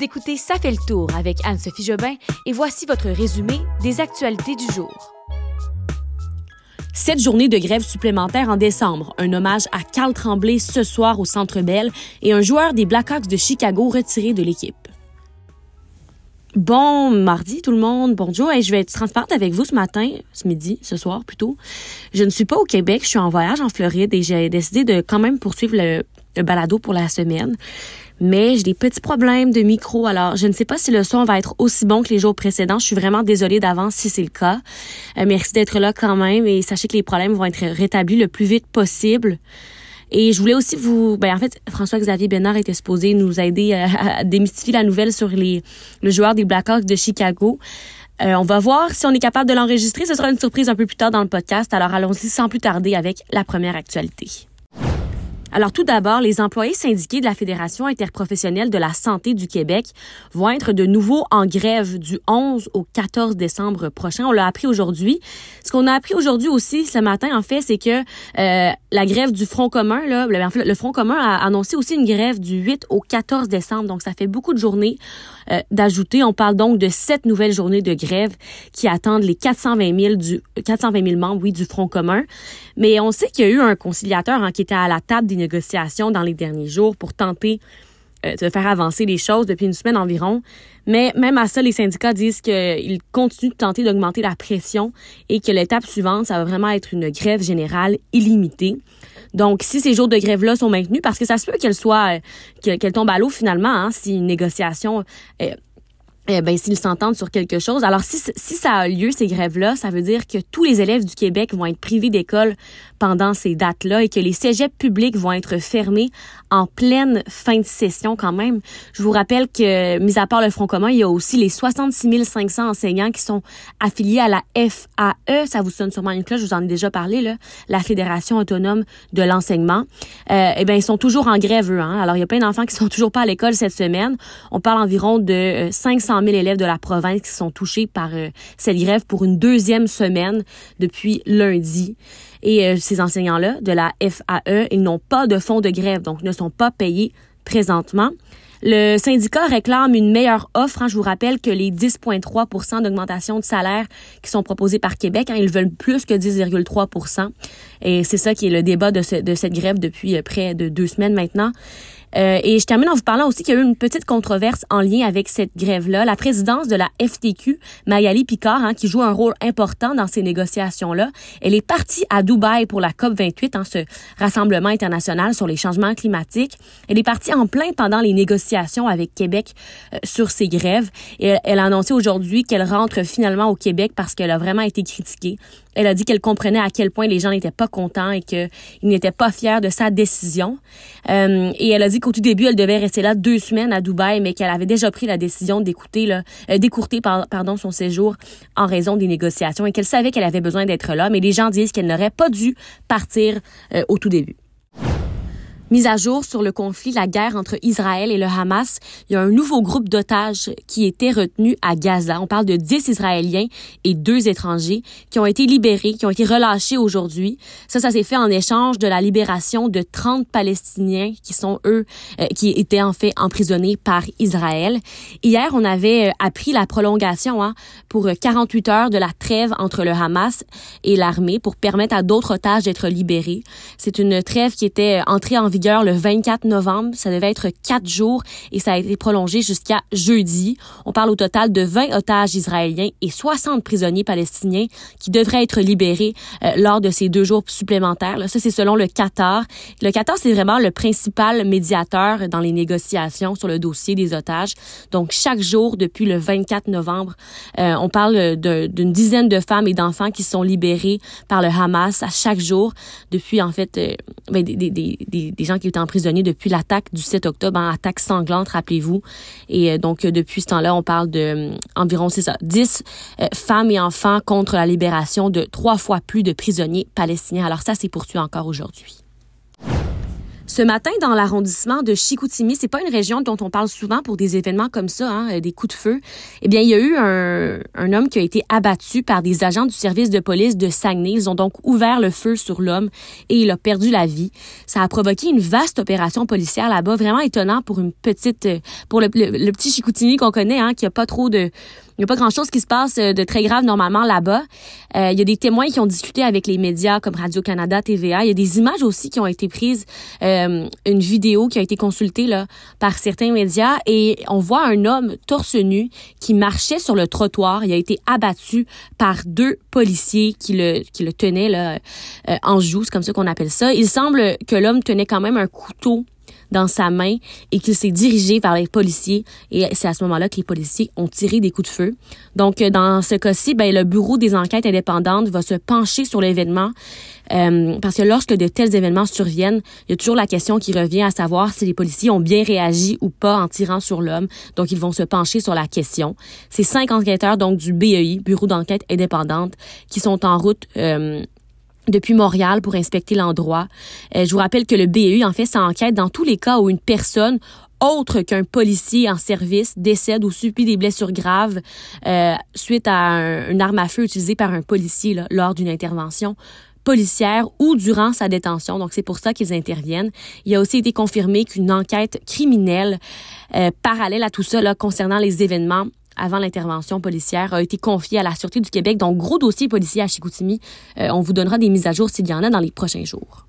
Vous écoutez Ça fait le tour avec Anne-Sophie Jobin et voici votre résumé des actualités du jour. Sept journées de grève supplémentaires en décembre, un hommage à Carl Tremblay ce soir au Centre Bell et un joueur des Blackhawks de Chicago retiré de l'équipe. Bon mardi tout le monde, bonjour et je vais être transparente avec vous ce matin, ce midi, ce soir plutôt. Je ne suis pas au Québec, je suis en voyage en Floride et j'ai décidé de quand même poursuivre le balado pour la semaine mais j'ai des petits problèmes de micro. Alors, je ne sais pas si le son va être aussi bon que les jours précédents. Je suis vraiment désolée d'avance si c'est le cas. Euh, merci d'être là quand même et sachez que les problèmes vont être rétablis le plus vite possible. Et je voulais aussi vous... Ben, en fait, François-Xavier Bénard était supposé nous aider à, démystifier la nouvelle sur les, le joueur des Blackhawks de Chicago. Euh, on va voir si on est capable de l'enregistrer. Ce sera une surprise un peu plus tard dans le podcast. Alors allons-y sans plus tarder avec la première actualité. Alors tout d'abord, les employés syndiqués de la Fédération interprofessionnelle de la santé du Québec vont être de nouveau en grève du 11 au 14 décembre prochain. On l'a appris aujourd'hui. Ce qu'on a appris aujourd'hui aussi ce matin, en fait, c'est que euh, la grève du Front commun, là, le Front commun a annoncé aussi une grève du 8 au 14 décembre. Donc ça fait beaucoup de journées euh, d'ajouter. On parle donc de sept nouvelles journées de grève qui attendent les 420 000, du, 420 000 membres, du Front commun. Mais on sait qu'il y a eu un conciliateur hein, qui était à la table des négociations dans les derniers jours pour tenter euh, de faire avancer les choses depuis une semaine environ. Mais même à ça, les syndicats disent qu'ils continuent de tenter d'augmenter la pression et que l'étape suivante, ça va vraiment être une grève générale illimitée. Donc, si ces jours de grève-là sont maintenus, parce que ça se peut qu'elle soit, euh, qu'elle tombe à l'eau finalement, hein, si une négociation euh, eh ben, s'ils s'entendent sur quelque chose. Alors, si, si ça a lieu, ces grèves-là, ça veut dire que tous les élèves du Québec vont être privés d'école pendant ces dates-là et que les cégeps publics vont être fermés en pleine fin de session quand même. Je vous rappelle que, mis à part le Front commun, il y a aussi les 66 500 enseignants qui sont affiliés à la FAE. Ça vous sonne sûrement une cloche, je vous en ai déjà parlé, là, la Fédération autonome de l'enseignement. Euh, eh bien, ils sont toujours en grève, eux. Hein? Alors, il y a plein d'enfants qui sont toujours pas à l'école cette semaine. On parle environ de 500 000 élèves de la province qui sont touchés par euh, cette grève pour une deuxième semaine depuis lundi. Et euh, ces enseignants-là de la FAE, ils n'ont pas de fonds de grève, donc ne sont pas payés présentement. Le syndicat réclame une meilleure offre. Hein. Je vous rappelle que les 10,3% d'augmentation de salaire qui sont proposés par Québec, hein, ils veulent plus que 10,3% Et c'est ça qui est le débat de, de cette grève depuis euh, près de deux semaines maintenant. Euh, et je termine en vous parlant aussi qu'il y a eu une petite controverse en lien avec cette grève-là. La présidence de la FTQ, Mayali Picard, hein, qui joue un rôle important dans ces négociations-là, elle est partie à Dubaï pour la COP 28, hein, ce rassemblement international sur les changements climatiques. Elle est partie en plein pendant les négociations avec Québec euh, sur ces grèves. Et elle a annoncé aujourd'hui qu'elle rentre finalement au Québec parce qu'elle a vraiment été critiquée elle a dit qu'elle comprenait à quel point les gens n'étaient pas contents et qu'ils n'étaient pas fiers de sa décision. Euh, et elle a dit qu'au tout début, elle devait rester là deux semaines à Dubaï, mais qu'elle avait déjà pris la décision d'écouter, euh, d'écourter pardon, son séjour en raison des négociations et qu'elle savait qu'elle avait besoin d'être là, mais les gens disent qu'elle n'aurait pas dû partir euh, au tout début. Mise à jour sur le conflit, la guerre entre Israël et le Hamas, il y a un nouveau groupe d'otages qui était retenu à Gaza. On parle de 10 Israéliens et deux étrangers qui ont été libérés, qui ont été relâchés aujourd'hui. Ça, ça s'est fait en échange de la libération de 30 Palestiniens qui sont, eux, euh, qui étaient en fait emprisonnés par Israël. Hier, on avait euh, appris la prolongation hein, pour 48 heures de la trêve entre le Hamas et l'armée pour permettre à d'autres otages d'être libérés. C'est une trêve qui était entrée en le 24 novembre. Ça devait être quatre jours et ça a été prolongé jusqu'à jeudi. On parle au total de 20 otages israéliens et 60 prisonniers palestiniens qui devraient être libérés euh, lors de ces deux jours supplémentaires. Ça, c'est selon le Qatar. Le Qatar, c'est vraiment le principal médiateur dans les négociations sur le dossier des otages. Donc, chaque jour, depuis le 24 novembre, euh, on parle d'une dizaine de femmes et d'enfants qui sont libérés par le Hamas à chaque jour depuis, en fait, euh, ben, des, des, des, des qui étaient emprisonnés depuis l'attaque du 7 octobre, en attaque sanglante, rappelez-vous. Et euh, donc, euh, depuis ce temps-là, on parle de euh, environ, ça, 10 femmes et enfants contre la libération de trois fois plus de prisonniers palestiniens. Alors ça, c'est poursuivi encore aujourd'hui. Ce matin, dans l'arrondissement de Chicoutimi, c'est pas une région dont on parle souvent pour des événements comme ça, hein, des coups de feu. Eh bien, il y a eu un, homme qui a été abattu par des agents du service de police de Saguenay. Ils ont donc ouvert le feu sur l'homme et il a perdu la vie. Ça a provoqué une vaste opération policière là-bas, vraiment étonnant pour une petite, pour le, le, petit Chicoutimi qu'on connaît, hein, qui a pas trop de il n'y a pas grand-chose qui se passe euh, de très grave normalement là-bas. Euh, il y a des témoins qui ont discuté avec les médias comme Radio-Canada, TVA. Il y a des images aussi qui ont été prises, euh, une vidéo qui a été consultée là, par certains médias et on voit un homme torse nu qui marchait sur le trottoir. Il a été abattu par deux policiers qui le, qui le tenaient là, en joue, c'est comme ça qu'on appelle ça. Il semble que l'homme tenait quand même un couteau dans sa main et qu'il s'est dirigé vers les policiers. Et c'est à ce moment-là que les policiers ont tiré des coups de feu. Donc, euh, dans ce cas-ci, ben, le Bureau des enquêtes indépendantes va se pencher sur l'événement euh, parce que lorsque de tels événements surviennent, il y a toujours la question qui revient à savoir si les policiers ont bien réagi ou pas en tirant sur l'homme. Donc, ils vont se pencher sur la question. C'est cinq enquêteurs donc du BEI, Bureau d'enquête indépendante, qui sont en route euh, depuis Montréal pour inspecter l'endroit. Euh, je vous rappelle que le BEU en fait sa enquête dans tous les cas où une personne autre qu'un policier en service décède ou subit des blessures graves euh, suite à une arme à feu utilisée par un policier lors d'une intervention policière ou durant sa détention. Donc, c'est pour ça qu'ils interviennent. Il a aussi été confirmé qu'une enquête criminelle euh, parallèle à tout ça concernant les événements avant l'intervention policière a été confiée à la Sûreté du Québec. Donc, gros dossier policier à Chicoutimi. Euh, on vous donnera des mises à jour s'il y en a dans les prochains jours.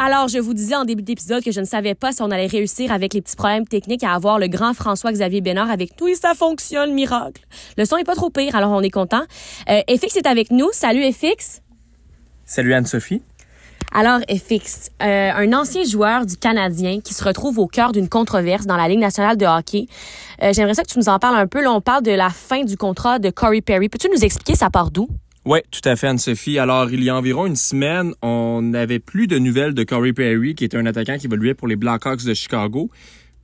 Alors, je vous disais en début d'épisode que je ne savais pas si on allait réussir avec les petits problèmes techniques à avoir le grand François-Xavier Bénard avec nous et ça fonctionne, miracle. Le son est pas trop pire, alors on est content. Euh, FX est avec nous. Salut FX. Salut Anne-Sophie. Alors, FX, euh, un ancien joueur du Canadien qui se retrouve au cœur d'une controverse dans la Ligue nationale de hockey. Euh, J'aimerais ça que tu nous en parles un peu. Là, on parle de la fin du contrat de Corey Perry. Peux-tu nous expliquer ça part d'où? Oui, tout à fait, Anne-Sophie. Alors, il y a environ une semaine, on n'avait plus de nouvelles de Corey Perry, qui était un attaquant qui évoluait pour les Blackhawks de Chicago.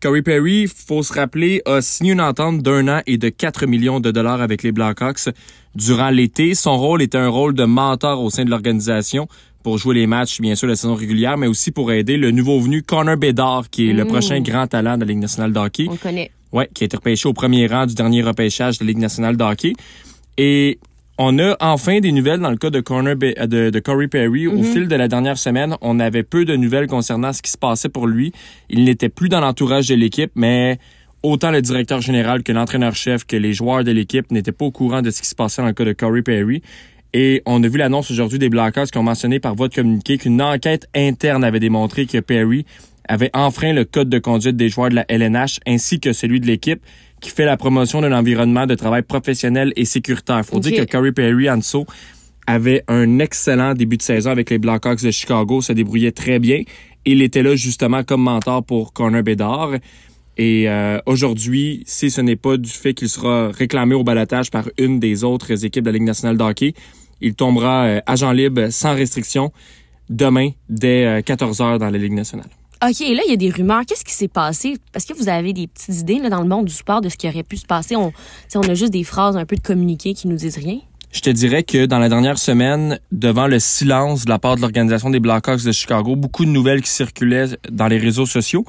Corey Perry, faut se rappeler, a signé une entente d'un an et de 4 millions de dollars avec les Blackhawks durant l'été. Son rôle était un rôle de mentor au sein de l'organisation pour jouer les matchs, bien sûr, de saison régulière, mais aussi pour aider le nouveau venu Connor Bedard, qui est le mmh. prochain grand talent de la Ligue nationale de hockey. On connaît. Ouais, qui a été repêché au premier rang du dernier repêchage de la Ligue nationale de hockey. Et on a enfin des nouvelles dans le cas de, Connor de, de Corey Perry. Au mmh. fil de la dernière semaine, on avait peu de nouvelles concernant ce qui se passait pour lui. Il n'était plus dans l'entourage de l'équipe, mais autant le directeur général que l'entraîneur-chef que les joueurs de l'équipe n'étaient pas au courant de ce qui se passait dans le cas de Corey Perry. Et on a vu l'annonce aujourd'hui des Blackhawks qui ont mentionné par voie de communiqué qu'une enquête interne avait démontré que Perry avait enfreint le code de conduite des joueurs de la LNH ainsi que celui de l'équipe qui fait la promotion d'un environnement de travail professionnel et sécuritaire. Il faut dire que Corey Perry, Anso, avait un excellent début de saison avec les Blackhawks de Chicago, se débrouillait très bien. Il était là justement comme mentor pour Connor Bedard. Et euh, aujourd'hui, si ce n'est pas du fait qu'il sera réclamé au balotage par une des autres équipes de la Ligue nationale de hockey, il tombera euh, agent libre sans restriction demain dès 14 euh, heures dans la Ligue nationale. OK, là, il y a des rumeurs. Qu'est-ce qui s'est passé? Parce que vous avez des petites idées là, dans le monde du sport de ce qui aurait pu se passer. On, on a juste des phrases un peu de communiqué qui nous disent rien. Je te dirais que dans la dernière semaine, devant le silence de la part de l'organisation des Blackhawks de Chicago, beaucoup de nouvelles qui circulaient dans les réseaux sociaux.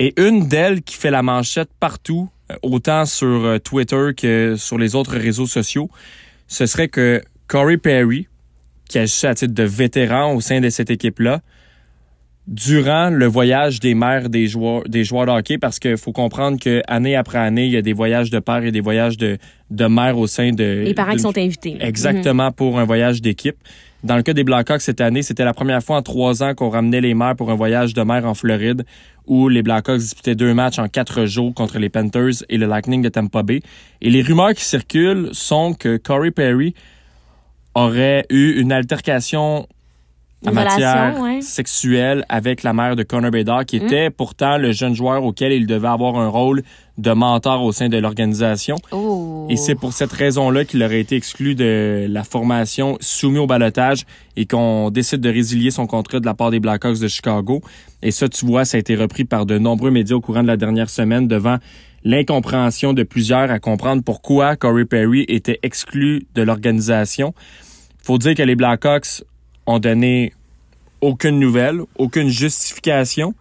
Et une d'elles qui fait la manchette partout, euh, autant sur Twitter que sur les autres réseaux sociaux, ce serait que Corey Perry, qui a à titre de vétéran au sein de cette équipe-là, durant le voyage des mères des joueurs, des joueurs de hockey, parce qu'il faut comprendre que année après année, il y a des voyages de père et des voyages de, de mère au sein de... Les parents qui sont invités. Exactement, pour un voyage d'équipe. Dans le cas des Blackhawks cette année, c'était la première fois en trois ans qu'on ramenait les mères pour un voyage de mer en Floride, où les Blackhawks disputaient deux matchs en quatre jours contre les Panthers et le Lightning de Tampa Bay. Et les rumeurs qui circulent sont que Corey Perry aurait eu une altercation en matière sexuelle avec la mère de Connor Bedard, qui mm. était pourtant le jeune joueur auquel il devait avoir un rôle de mentor au sein de l'organisation. Oh. Et c'est pour cette raison-là qu'il aurait été exclu de la formation, soumis au balotage et qu'on décide de résilier son contrat de la part des Blackhawks de Chicago. Et ça, tu vois, ça a été repris par de nombreux médias au courant de la dernière semaine devant l'incompréhension de plusieurs à comprendre pourquoi Corey Perry était exclu de l'organisation. Faut dire que les Blackhawks ont donné aucune nouvelle, aucune justification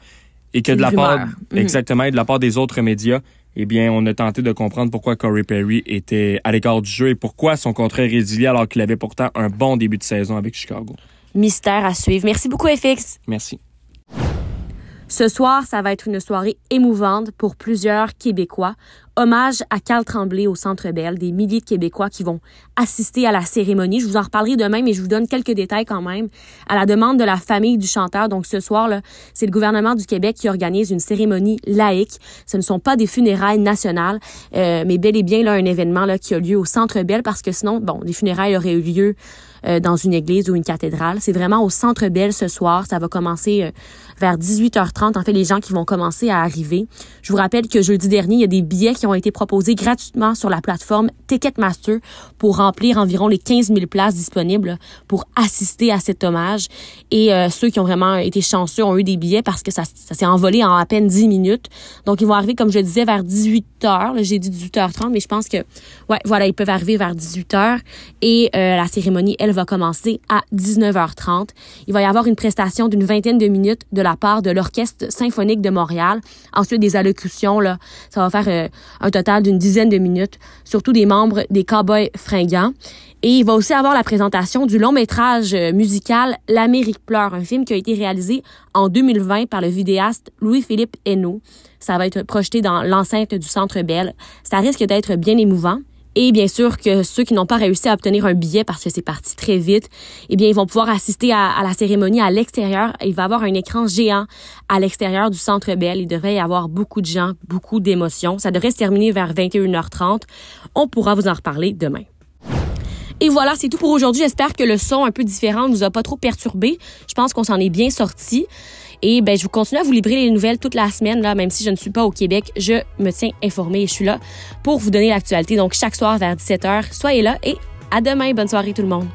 et que de la part Mhm. exactement et de la part des autres médias, eh bien, on a tenté de comprendre pourquoi Corey Perry était à l'écart du jeu et pourquoi son contrat est résilié alors qu'il avait pourtant un bon début de saison avec Chicago. Mystère à suivre. Merci beaucoup, FX. Merci. Ce soir, ça va être une soirée émouvante pour plusieurs Québécois. Hommage à Carl Tremblay au Centre Bell, des milliers de Québécois qui vont assister à la cérémonie. Je vous en reparlerai demain, mais je vous donne quelques détails quand même. À la demande de la famille du chanteur, donc ce soir, là, c'est le gouvernement du Québec qui organise une cérémonie laïque. Ce ne sont pas des funérailles nationales, euh, mais bel et bien là, un événement là, qui a lieu au Centre Bell parce que sinon, bon, des funérailles auraient eu lieu euh, dans une église ou une cathédrale. C'est vraiment au Centre Bell ce soir. Ça va commencer euh, vers 18h30. En fait, les gens qui vont commencer à arriver. Je vous rappelle que jeudi dernier, il y a des billets qui ont été proposés gratuitement sur la plateforme Ticketmaster pour remplir environ les 15 000 places disponibles pour assister à cet hommage. Et euh, ceux qui ont vraiment été chanceux ont eu des billets parce que ça, s'est envolé en à peine 10 minutes. Donc, ils vont arriver, comme je le disais, vers 18h. J'ai dit 18h30, mais je pense que, ouais, voilà, ils peuvent arriver vers 18h. Et euh, la cérémonie, elle, va commencer à 19h30. Il va y avoir une prestation d'une vingtaine de minutes de la part de l'Orchestre symphonique de Montréal. Ensuite, des allocutions, là, ça va faire euh, un total d'une dizaine de minutes, surtout des membres des Cowboys fringants. Et il va aussi avoir la présentation du long métrage euh, musical L'Amérique pleure, un film qui a été réalisé en 2020 par le vidéaste Louis-Philippe Hainaut. Ça va être projeté dans l'enceinte du Centre Bell. Ça risque d'être bien émouvant. Et bien sûr que ceux qui n'ont pas réussi à obtenir un billet parce que c'est parti très vite, eh bien ils vont pouvoir assister à, la cérémonie à l'extérieur. Il va y avoir un écran géant à l'extérieur du Centre Bell. Il devrait y avoir beaucoup de gens, beaucoup d'émotions. Ça devrait se terminer vers 21h30. On pourra vous en reparler demain. Et voilà, c'est tout pour aujourd'hui. J'espère que le son un peu différent ne vous a pas trop perturbé. Je pense qu'on s'en est bien sorti. Et ben, je vous continue à vous livrer les nouvelles toute la semaine, là, même si je ne suis pas au Québec. Je me tiens informée et je suis là pour vous donner l'actualité. Donc, chaque soir vers 17h, soyez là et à demain. Bonne soirée tout le monde.